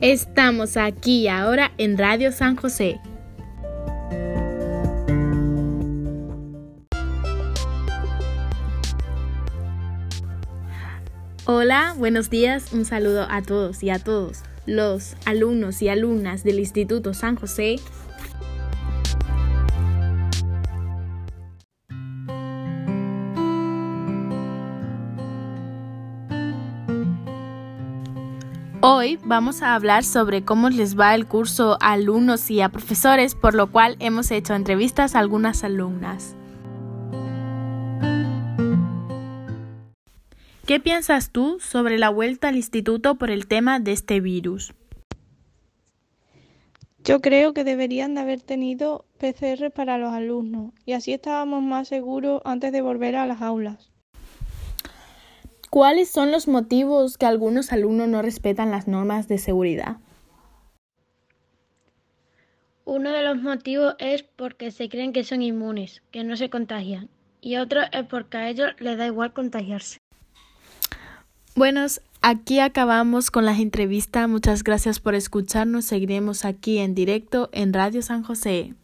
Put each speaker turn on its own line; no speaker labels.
Estamos aquí ahora en Radio San José. Hola, buenos días, un saludo a todos y a todos los alumnos y alumnas del Instituto San José. Hoy vamos a hablar sobre cómo les va el curso a alumnos y a profesores, por lo cual hemos hecho entrevistas a algunas alumnas. ¿Qué piensas tú sobre la vuelta al instituto por el tema de este virus?
Yo creo que deberían de haber tenido PCR para los alumnos y así estábamos más seguros antes de volver a las aulas.
¿Cuáles son los motivos que algunos alumnos no respetan las normas de seguridad?
Uno de los motivos es porque se creen que son inmunes, que no se contagian, y otro es porque a ellos les da igual contagiarse.
Buenos, aquí acabamos con la entrevista. Muchas gracias por escucharnos. Seguiremos aquí en directo en Radio San José.